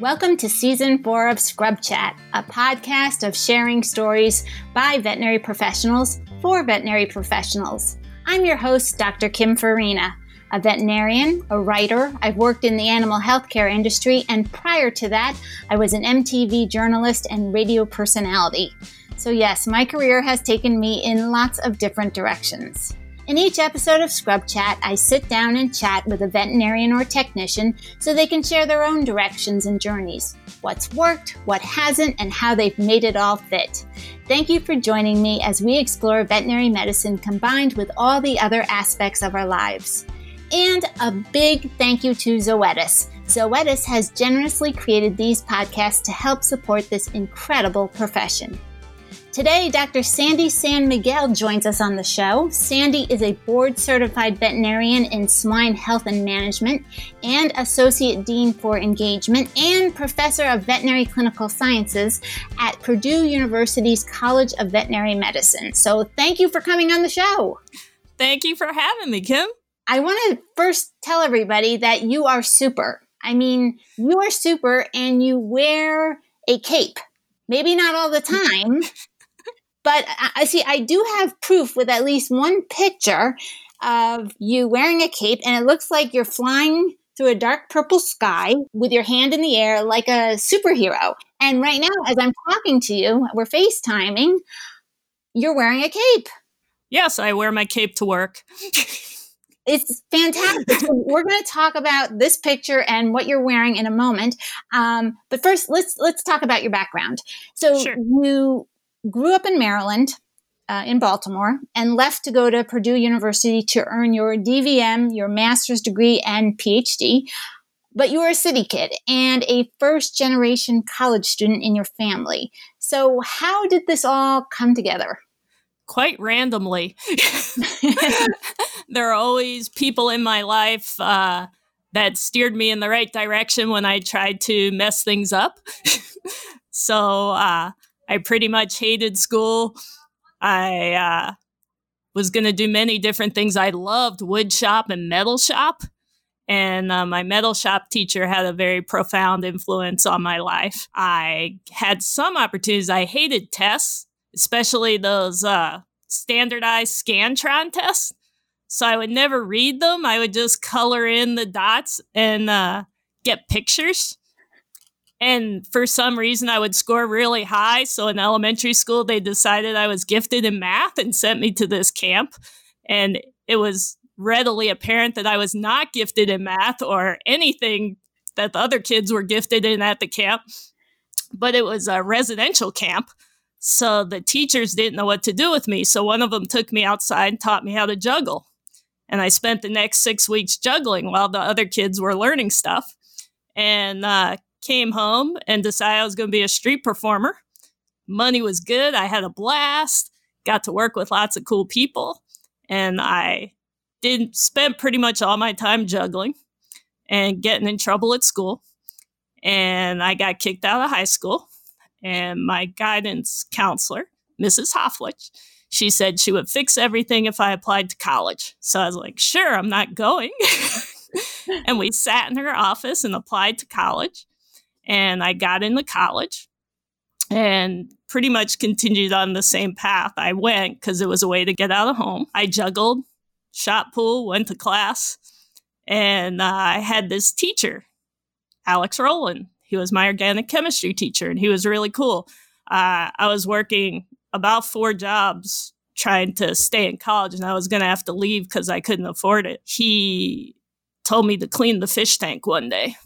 Welcome to season four of Scrub Chat, a podcast of sharing stories by veterinary professionals for veterinary professionals. I'm your host, Dr. Kim Farina, a veterinarian, a writer. I've worked in the animal healthcare industry, and prior to that, I was an MTV journalist and radio personality. So, yes, my career has taken me in lots of different directions. In each episode of Scrub Chat, I sit down and chat with a veterinarian or technician so they can share their own directions and journeys what's worked, what hasn't, and how they've made it all fit. Thank you for joining me as we explore veterinary medicine combined with all the other aspects of our lives. And a big thank you to Zoetis. Zoetis has generously created these podcasts to help support this incredible profession. Today, Dr. Sandy San Miguel joins us on the show. Sandy is a board certified veterinarian in swine health and management and associate dean for engagement and professor of veterinary clinical sciences at Purdue University's College of Veterinary Medicine. So, thank you for coming on the show. Thank you for having me, Kim. I want to first tell everybody that you are super. I mean, you are super and you wear a cape. Maybe not all the time, but I see, I do have proof with at least one picture of you wearing a cape, and it looks like you're flying through a dark purple sky with your hand in the air like a superhero. And right now, as I'm talking to you, we're FaceTiming, you're wearing a cape. Yes, I wear my cape to work. it's fantastic. so we're going to talk about this picture and what you're wearing in a moment. Um, but first, let's let's talk about your background. So sure. you grew up in Maryland, uh, in Baltimore, and left to go to Purdue University to earn your DVM, your master's degree, and PhD. But you were a city kid and a first generation college student in your family. So, how did this all come together? Quite randomly. there are always people in my life uh, that steered me in the right direction when I tried to mess things up. so, uh, I pretty much hated school. I uh, was going to do many different things. I loved wood shop and metal shop. And uh, my metal shop teacher had a very profound influence on my life. I had some opportunities. I hated tests, especially those uh, standardized Scantron tests. So I would never read them. I would just color in the dots and uh, get pictures. And for some reason, I would score really high. So in elementary school, they decided I was gifted in math and sent me to this camp. And it was readily apparent that I was not gifted in math or anything that the other kids were gifted in at the camp. But it was a residential camp. So the teachers didn't know what to do with me. So one of them took me outside and taught me how to juggle. And I spent the next six weeks juggling while the other kids were learning stuff. And uh, came home and decided I was going to be a street performer. Money was good. I had a blast, got to work with lots of cool people, and I did spend pretty much all my time juggling and getting in trouble at school. And I got kicked out of high school. And my guidance counselor, Mrs. Hofflich, she said she would fix everything if I applied to college. So I was like, sure, I'm not going. and we sat in her office and applied to college and I got into college and pretty much continued on the same path I went because it was a way to get out of home. I juggled, shot pool, went to class, and uh, I had this teacher, Alex Rowland. He was my organic chemistry teacher, and he was really cool. Uh, I was working about four jobs trying to stay in college, and I was going to have to leave because I couldn't afford it. He told me to clean the fish tank one day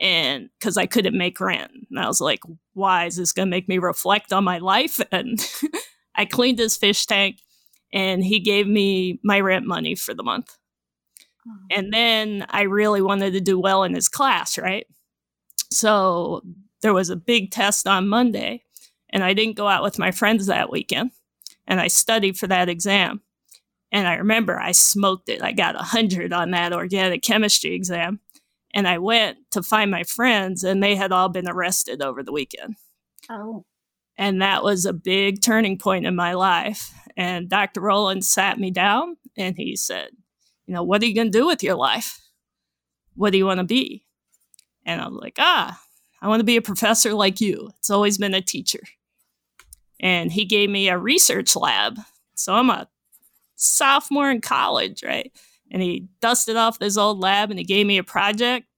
and because I couldn't make rent. And I was like, why is this going to make me reflect on my life? And I cleaned his fish tank and he gave me my rent money for the month. Oh. And then I really wanted to do well in his class, right? So there was a big test on Monday and I didn't go out with my friends that weekend. And I studied for that exam. And I remember I smoked it. I got a 100 on that organic chemistry exam. And I went to find my friends, and they had all been arrested over the weekend. Oh. And that was a big turning point in my life. And Dr. Rowland sat me down and he said, You know, what are you going to do with your life? What do you want to be? And I was like, ah, I want to be a professor like you. It's always been a teacher. And he gave me a research lab. So I'm a sophomore in college, right? And he dusted off this old lab and he gave me a project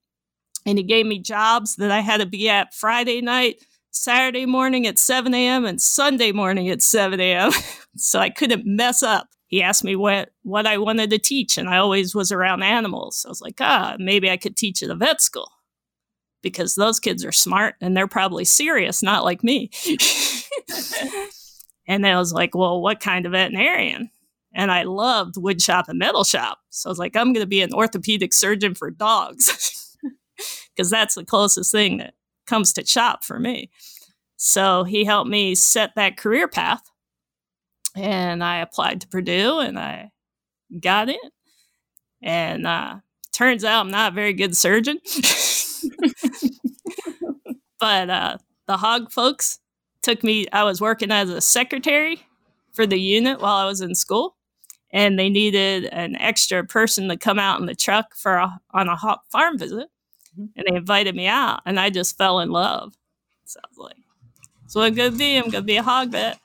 and he gave me jobs that I had to be at Friday night, Saturday morning at 7 a.m., and Sunday morning at 7 a.m. so I couldn't mess up. He asked me what, what I wanted to teach, and I always was around animals. So I was like, ah, maybe I could teach at a vet school because those kids are smart and they're probably serious, not like me. and I was like, well, what kind of veterinarian? And I loved wood shop and metal shop. So I was like, I'm going to be an orthopedic surgeon for dogs because that's the closest thing that comes to chop for me. So he helped me set that career path. And I applied to Purdue and I got in. And uh, turns out I'm not a very good surgeon. but uh, the hog folks took me, I was working as a secretary for the unit while I was in school. And they needed an extra person to come out in the truck for a, on a hog farm visit. Mm-hmm. And they invited me out, and I just fell in love. So I was like, so I'm going to be. I'm going to be a hog vet.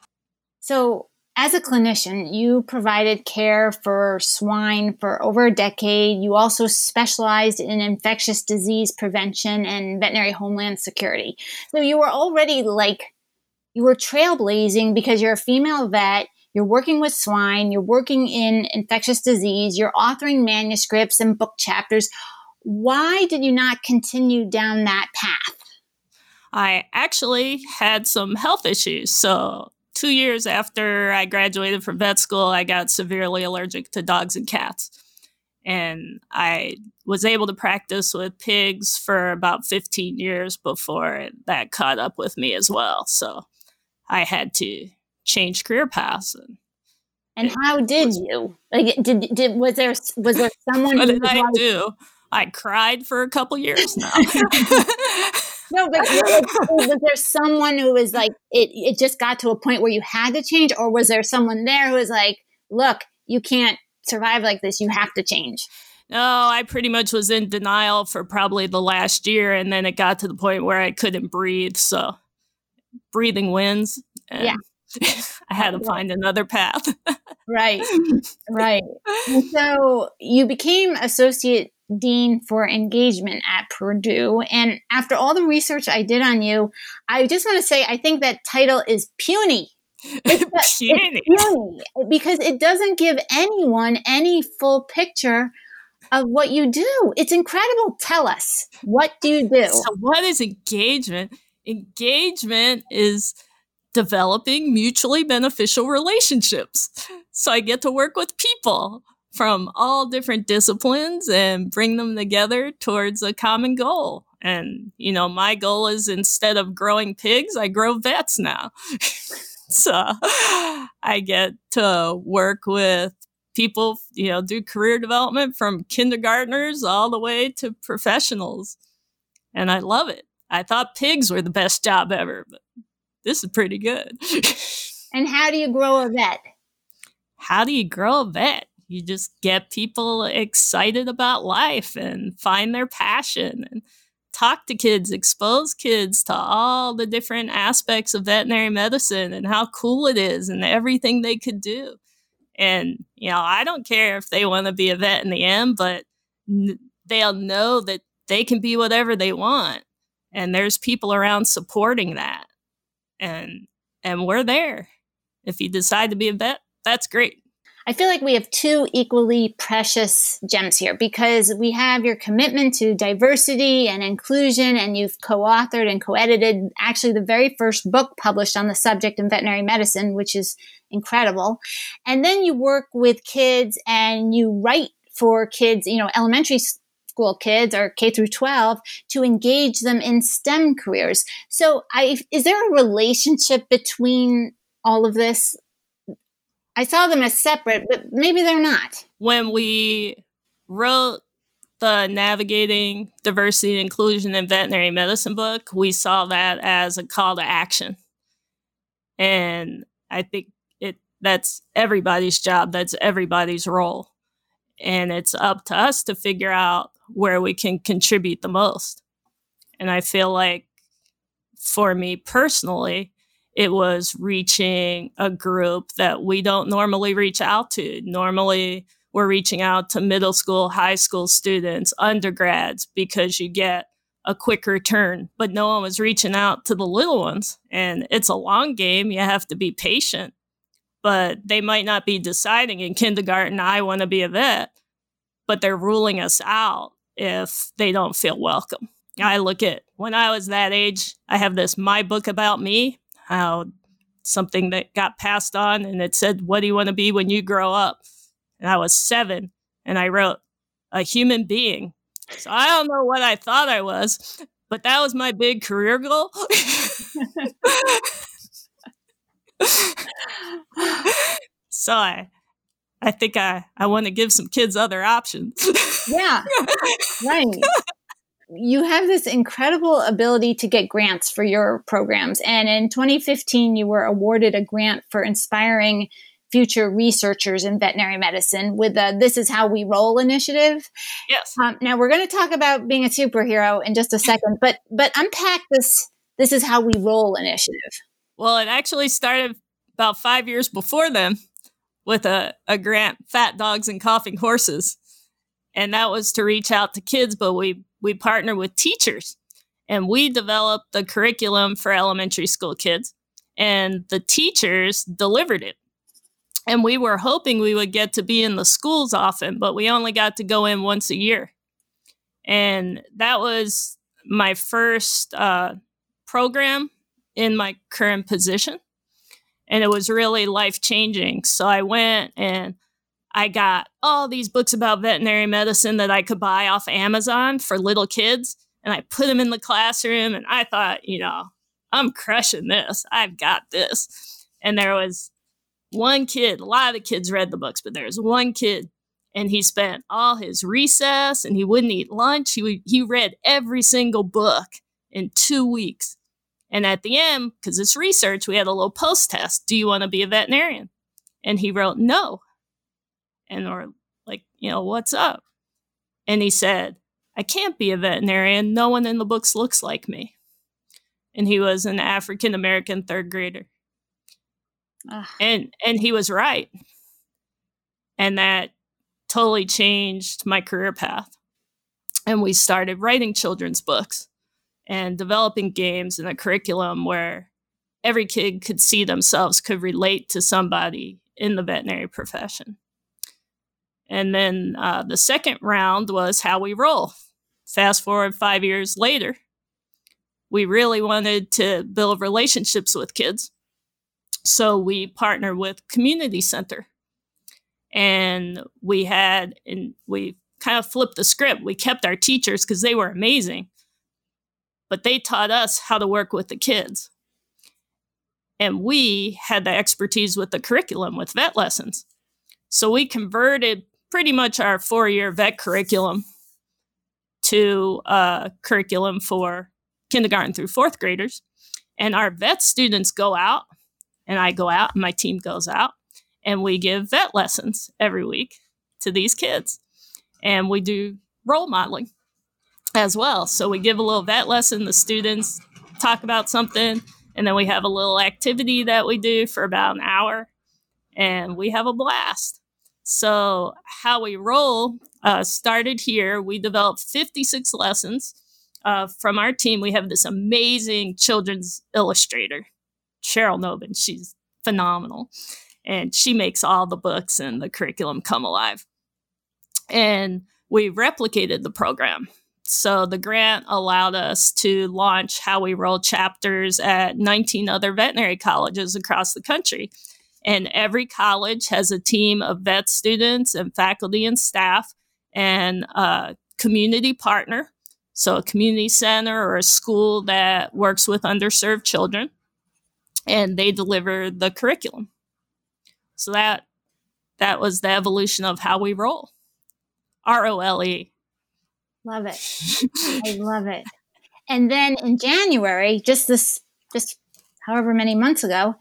So as a clinician, you provided care for swine for over a decade. You also specialized in infectious disease prevention and veterinary homeland security. So you were already like, you were trailblazing because you're a female vet. You're working with swine. You're working in infectious disease. You're authoring manuscripts and book chapters. Why did you not continue down that path? I actually had some health issues. So two years after I graduated from vet school, I got severely allergic to dogs and cats. And I was able to practice with pigs for about 15 years before that caught up with me as well. So I had to change career paths. And, and how did you? Like, did, did was there was there someone? What did I like, do? I cried for a couple years now. no, but was there someone who was like, it, it just got to a point where you had to change, or was there someone there who was like, look, you can't survive like this, you have to change? No, I pretty much was in denial for probably the last year, and then it got to the point where I couldn't breathe. So, breathing wins. yeah. I had to find another path. right, right. And so you became associate dean for engagement at Purdue. And after all the research I did on you, I just want to say I think that title is puny. It's, puny. It's puny because it doesn't give anyone any full picture of what you do. It's incredible. Tell us, what do you do? So, what is engagement? Engagement is developing mutually beneficial relationships. So, I get to work with people from all different disciplines and bring them together towards a common goal. And, you know, my goal is instead of growing pigs, I grow vets now. so I get to work with people, you know, do career development from kindergartners all the way to professionals. And I love it. I thought pigs were the best job ever, but this is pretty good. and how do you grow a vet? How do you grow a vet? you just get people excited about life and find their passion and talk to kids, expose kids to all the different aspects of veterinary medicine and how cool it is and everything they could do. And, you know, I don't care if they want to be a vet in the end, but n- they'll know that they can be whatever they want. And there's people around supporting that. And, and we're there. If you decide to be a vet, that's great. I feel like we have two equally precious gems here because we have your commitment to diversity and inclusion, and you've co authored and co edited actually the very first book published on the subject in veterinary medicine, which is incredible. And then you work with kids and you write for kids, you know, elementary school kids or K through 12 to engage them in STEM careers. So I, is there a relationship between all of this? I saw them as separate, but maybe they're not. When we wrote the Navigating Diversity and Inclusion in Veterinary Medicine book, we saw that as a call to action. And I think it that's everybody's job, that's everybody's role. And it's up to us to figure out where we can contribute the most. And I feel like for me personally, it was reaching a group that we don't normally reach out to. Normally, we're reaching out to middle school, high school students, undergrads, because you get a quick return. But no one was reaching out to the little ones. And it's a long game. You have to be patient. But they might not be deciding in kindergarten, I want to be a vet, but they're ruling us out if they don't feel welcome. I look at when I was that age, I have this My Book About Me, how something that got passed on, and it said, What do you want to be when you grow up? And I was seven, and I wrote, A human being. So I don't know what I thought I was, but that was my big career goal. so I, I think I, I want to give some kids other options. yeah, right. You have this incredible ability to get grants for your programs. And in 2015, you were awarded a grant for inspiring future researchers in veterinary medicine with the This Is How We Role initiative. Yes. Um, now we're going to talk about being a superhero in just a second, but but unpack this This Is How We Role initiative. Well, it actually started about five years before then with a, a grant, Fat Dogs and Coughing Horses. And that was to reach out to kids, but we, we partnered with teachers and we developed the curriculum for elementary school kids and the teachers delivered it. And we were hoping we would get to be in the schools often, but we only got to go in once a year. And that was my first uh, program in my current position. And it was really life changing. So I went and I got all these books about veterinary medicine that I could buy off Amazon for little kids. And I put them in the classroom. And I thought, you know, I'm crushing this. I've got this. And there was one kid, a lot of the kids read the books, but there was one kid and he spent all his recess and he wouldn't eat lunch. He, he read every single book in two weeks. And at the end, because it's research, we had a little post test. Do you want to be a veterinarian? And he wrote no. And we're like, you know, what's up? And he said, I can't be a veterinarian. No one in the books looks like me. And he was an African American third grader. Ugh. And and he was right. And that totally changed my career path. And we started writing children's books and developing games and a curriculum where every kid could see themselves, could relate to somebody in the veterinary profession. And then uh, the second round was how we role. Fast forward five years later, we really wanted to build relationships with kids. So we partnered with Community Center. And we had, and we kind of flipped the script. We kept our teachers because they were amazing but they taught us how to work with the kids. And we had the expertise with the curriculum with vet lessons. So we converted pretty much our four year vet curriculum to a curriculum for kindergarten through fourth graders. And our vet students go out, and I go out, and my team goes out, and we give vet lessons every week to these kids. And we do role modeling as well. So we give a little vet lesson, the students talk about something, and then we have a little activity that we do for about an hour, and we have a blast. So, how we role uh, started here. We developed 56 lessons uh, from our team. We have this amazing children's illustrator, Cheryl Nobin. She's phenomenal. And she makes all the books and the curriculum come alive. And we replicated the program. So the grant allowed us to launch How We Role chapters at 19 other veterinary colleges across the country. And every college has a team of vet students and faculty and staff and a community partner. So, a community center or a school that works with underserved children, and they deliver the curriculum. So, that, that was the evolution of how we role. R O L E. Love it. I love it. And then in January, just this, just however many months ago,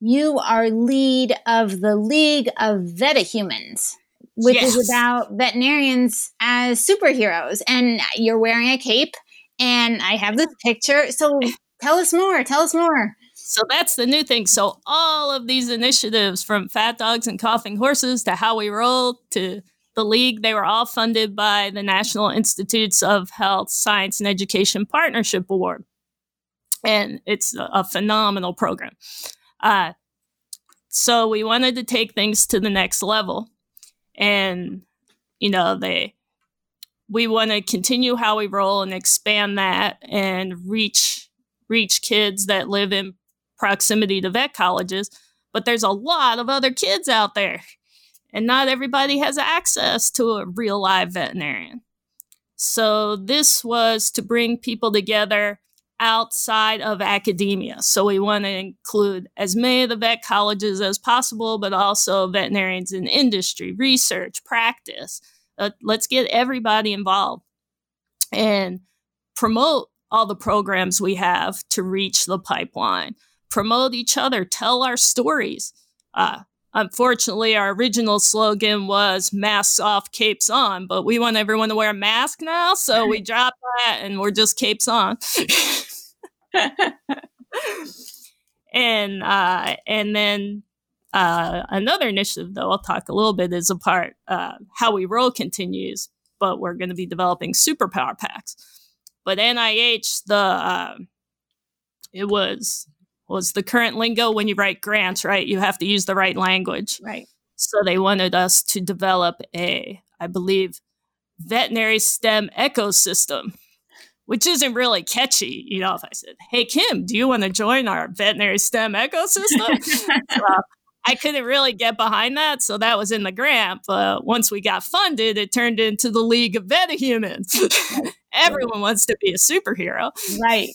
you are lead of the League of Vetahumans, which yes. is about veterinarians as superheroes. And you're wearing a cape And I have this picture. So tell us more. Tell us more. So that's the new thing. So all of these initiatives from Fat Dogs and Coughing Horses to How We Role to the League, they were all funded by the National Institutes of Health, Science, and Education Partnership Award. And it's a, phenomenal program. Uh, so we wanted to take things to the next level. And, you know, they, we want to continue how we role and expand that and reach reach kids that live in proximity to vet colleges but there's a lot of other kids out there and not everybody has access to a real live veterinarian. So this was to bring people together outside of academia. So we want to include as many of the vet colleges as possible, but also veterinarians in industry, research, practice. Uh, let's get everybody involved and promote all the programs we have to reach the pipeline. Promote each other, tell our stories. Uh, Unfortunately, our original slogan was masks off, capes on, but we want everyone to wear a mask now. So we dropped that and we're just capes on. and uh, and then uh, another initiative, though, I'll talk a little bit, is a part uh, how we role continues, but we're going to be developing superpower packs. But NIH, the uh, it was was the current lingo when you write grants, right? You have to use the right language. Right. So they wanted us to develop a, I believe, veterinary STEM ecosystem, which isn't really catchy. You know, if I said, Hey, Kim, do you want to join our veterinary STEM ecosystem? well, I couldn't really get behind that. So that was in the grant. But once we got funded, it turned into the League of Vetahumans. Everyone wants to be a superhero. Right.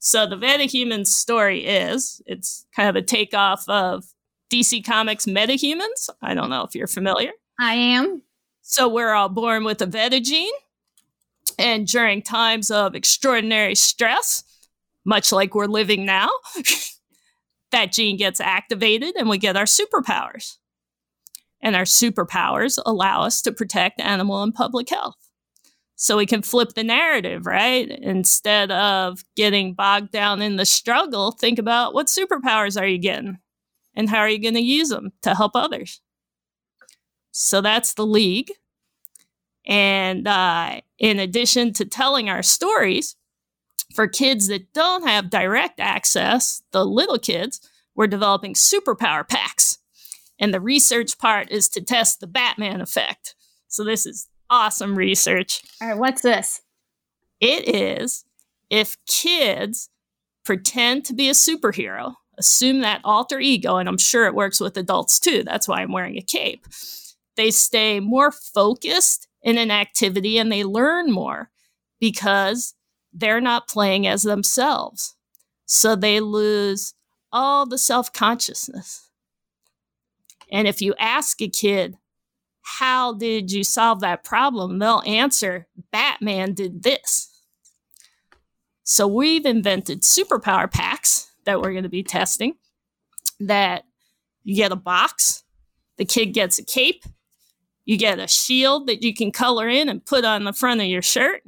So the Metahuman story is it's kind of a takeoff of DC Comics Metahumans. I don't know if you're familiar. I am. So we're all born with a Veta gene, and during times of extraordinary stress, much like we're living now, that gene gets activated and we get our superpowers. And our superpowers allow us to protect animal and public health so we can flip the narrative, right? Instead of getting bogged down in the struggle, think about what superpowers are you getting and how are you going to use them to help others. So that's the league. And uh, in addition to telling our stories, for kids that don't have direct access, the little kids, we're developing superpower packs. And the research part is to test the Batman effect. So this is awesome research. All right, what's this? It is if kids pretend to be a superhero, assume that alter ego, and I'm sure it works with adults too. That's why I'm wearing a cape. They stay more focused in an activity and they learn more because they're not playing as themselves. So they lose all the self consciousness. And if you ask a kid, how did you solve that problem? They'll answer, Batman did this. So we've invented superpower packs that we're going to be testing that you get a box, the kid gets a cape, you get a shield that you can color in and put on the front of your shirt.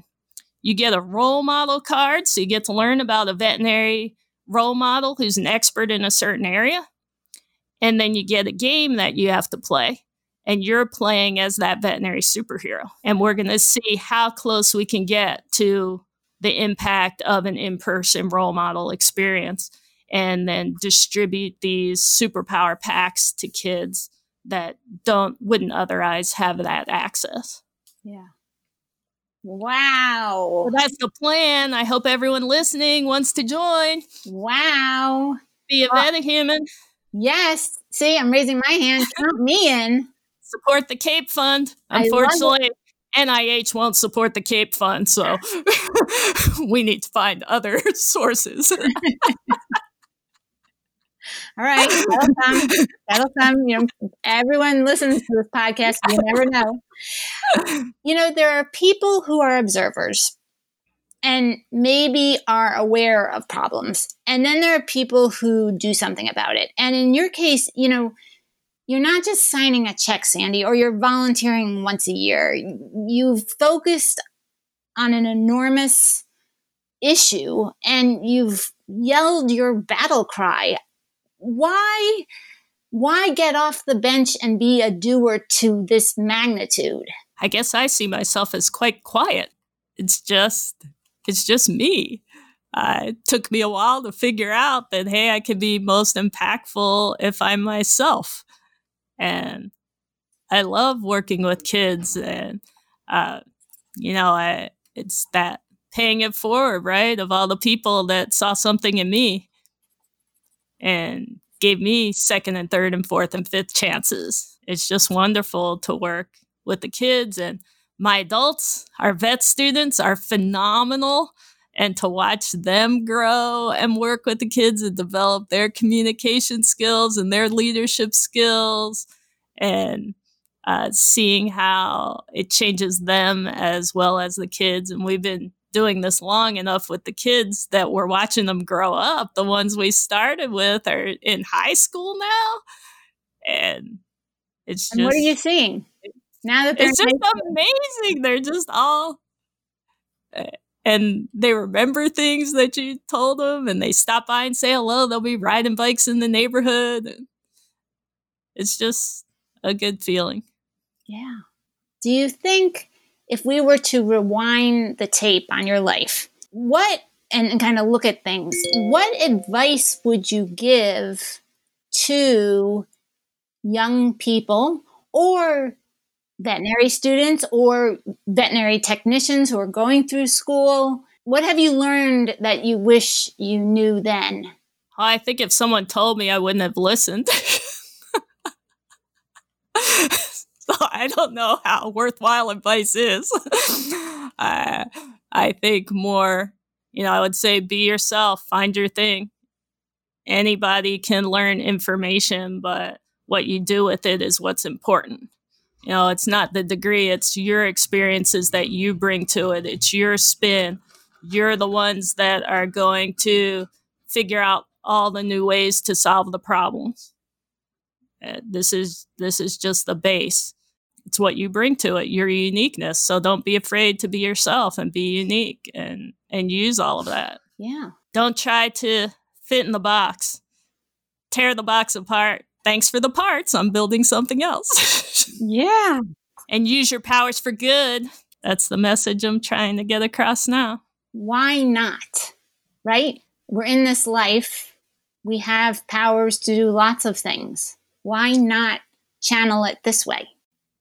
You get a role model card, so you get to learn about a veterinary role model who's an expert in a certain area. And then you get a game that you have to play and you're playing as that veterinary superhero. And we're going to see how close we can get to the impact of an in person role model experience and then distribute these superpower packs to kids that don't wouldn't otherwise have that access. Yeah. Wow. That's the plan. I hope everyone listening wants to join. Wow. Be a vet human. Yes. See, I'm raising my hand. Count me in support the Cape Fund. Unfortunately, NIH won't support the Cape Fund, so we need to find other sources. All right, that'll come. That'll come. You know, everyone listens to this podcast. You never know. You know, there are people who are observers and maybe are aware of problems, and then there are people who do something about it. And in your case, you know you're not just signing a check, Sandy, or you're volunteering once a year. You've focused on an enormous issue and you've yelled your battle cry. Why why get off the bench and be a doer to this magnitude? I guess I see myself as quite quiet. It's just it's just me. Uh, it took me a while to figure out that hey, I can be most impactful if I'm myself, and I love working with kids, and uh, you know, I it's that paying it forward, right? Of all the people that saw something in me and gave me second and third and fourth and fifth chances. It's just wonderful to work with the kids and my adults, our vet students are phenomenal. And to watch them grow and work with the kids and develop their communication skills and their leadership skills and uh, seeing how it changes them as well as the kids. And we've been doing this long enough with the kids that we're watching them grow up. The ones we started with are in high school now. And it's just. And what are you seeing? Now that they're it's just amazing. They're just all. And they remember things that you told them and they stop by and say hello. They'll be riding bikes in the neighborhood. It's just a good feeling. Yeah. Do you think if we were to rewind the tape on your life, what and, and kind of look at things, what advice would you give to young people or veterinary students or veterinary technicians who are going through school? What have you learned that you wish you knew then? I think if someone told me, I wouldn't have listened. so I don't know how worthwhile advice is. uh, I think more, you know, I would say be yourself, find your thing. Anybody can learn information, but what you do with it is what's important. You know, it's not the degree, it's your experiences that you bring to it, it's your spin. You're the ones that are going to figure out all the new ways to solve the problems. Uh, this is this is just the base. It's what you bring to it, your uniqueness. So don't be afraid to be yourself and be unique and and use all of that. Yeah. Don't try to fit in the box. Tear the box apart. Thanks for the parts. I'm building something else. yeah. And use your powers for good. That's the message I'm trying to get across now. Why not? Right? We're in this life. We have powers to do lots of things why not channel it this way?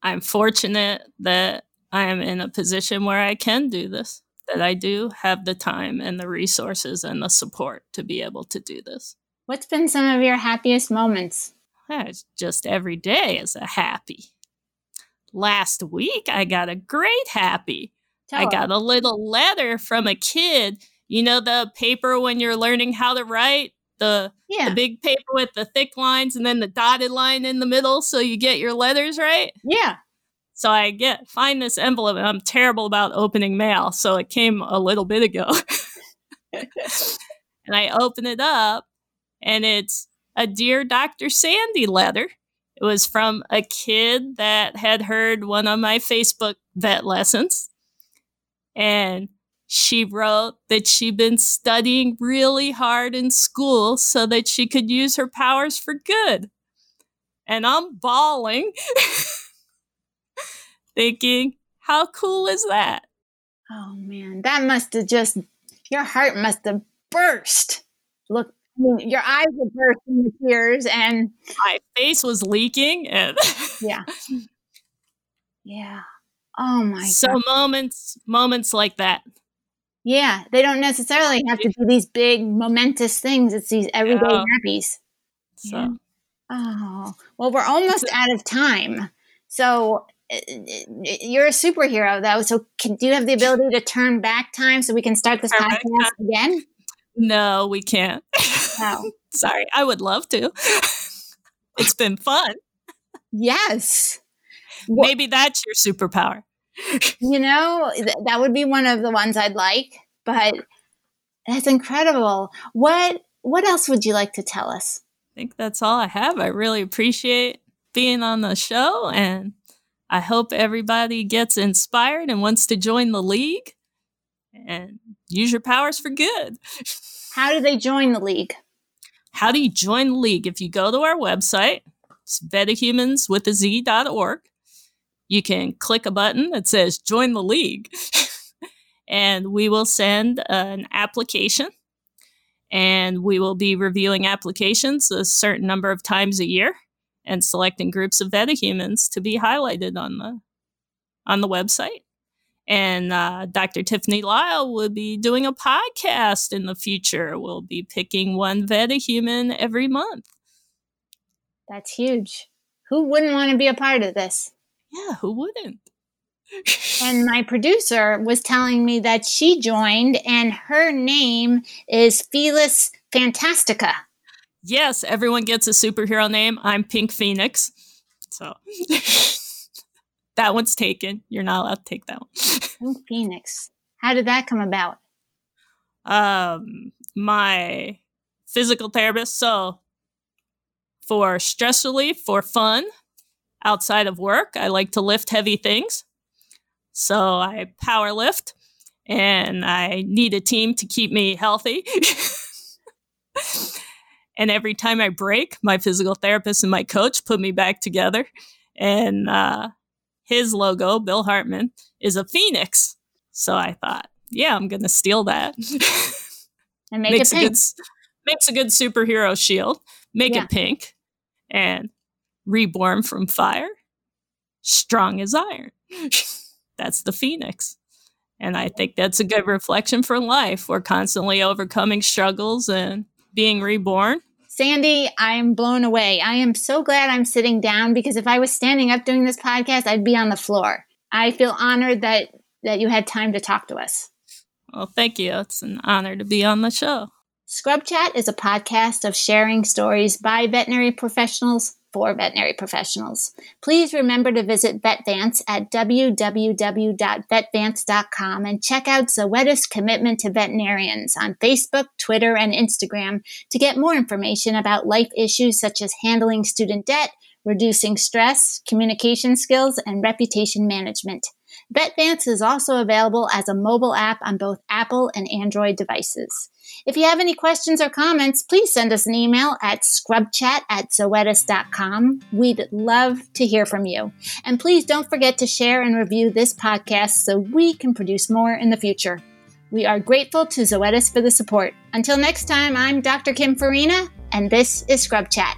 I'm fortunate that I am in a position where I can do this, that I do have the time and the resources and the support to be able to do this. What's been some of your happiest moments? It's just every day is a happy. Last week, I got a great happy. Tell I got a little letter from a kid. You know, the paper when you're learning how to write? the yeah. the big paper with the thick lines and then the dotted line in the middle so you get your letters right. Yeah. So I get find this envelope and I'm terrible about opening mail, so it came a little bit ago. and I open it up and it's a dear Dr. Sandy letter. It was from a kid that had heard one of my Facebook vet lessons. And she wrote that she'd been studying really hard in school so that she could use her powers for good. And I'm bawling, thinking, how cool is that? Oh man, that must have just, your heart must have burst. Look, I mean, your eyes were bursting with tears and my face was leaking and yeah. Yeah. Oh my so God. moments moments like that yeah, they don't necessarily have to be these big momentous things. It's these everyday yeah. happies. So. Yeah. Oh, well, we're almost out of time. So uh, you're a superhero, though. So can, do you have the ability to turn back time so we can start this podcast again? No, we can't. No. Sorry. I would love to. it's been fun. Yes. Maybe that's your superpower you know, th- that would be one of the ones I'd like, but that's incredible. What what else would you like to tell us? I think that's all I have. I really appreciate being on the show and I hope everybody gets inspired and wants to join the league. and use your powers for good. How do they join the league? How do you join the league? If you go to our website, it's vetahumans with a Z.org, you can click a button that says join the league. and we will send an application and we will be reviewing applications a certain number of times a year and selecting groups of vetahumans to be highlighted on the on the website and uh, Dr. Tiffany Lyle will be doing a podcast in the future. We'll be picking one vet, a human, every month. That's huge. Who wouldn't want to be a part of this? Yeah, who wouldn't? and my producer was telling me that she joined and her name is Felis Fantastica. Yes, everyone gets a superhero name. I'm Pink Phoenix. So that one's taken. You're not allowed to take that one. Phoenix. How did that come about? Um, my physical therapist. So for stress relief, for fun, outside of work, I like to lift heavy things. So I power lift and I need a team to keep me healthy. and every time I break, my physical therapist and my coach put me back together. And uh, his logo, Bill Hartman, is a phoenix. So I thought, yeah, I'm going to steal that. and make makes it pink. A good, makes a good superhero shield. Make yeah. it pink and reborn from fire, strong as iron. that's the phoenix. And I think that's a good reflection for life. We're constantly overcoming struggles and being reborn. Sandy, I am blown away. I am so glad I'm sitting down because if I was standing up doing this podcast, I'd be on the floor. I feel honored that that you had time to talk to us. Well, thank you. It's an honor to be on the show. Scrub Chat is a podcast of sharing stories by veterinary professionals for veterinary professionals. Please remember to visit VetVance at www.vetvance.com and check out Zoetis' commitment to veterinarians on Facebook, Twitter, and Instagram to get more information about life issues such as handling student debt, reducing stress, communication skills, and reputation management. VetVance is also available as a mobile app on both Apple and Android devices. If you have any questions or comments, please send us an email at scrubchat at zoetis.com. We'd love to hear from you. And please don't forget to share and review this podcast so we can produce more in the future. We are grateful to Zoetis for the support. Until next time, I'm Dr. Kim Farina, and this is Scrub Chat.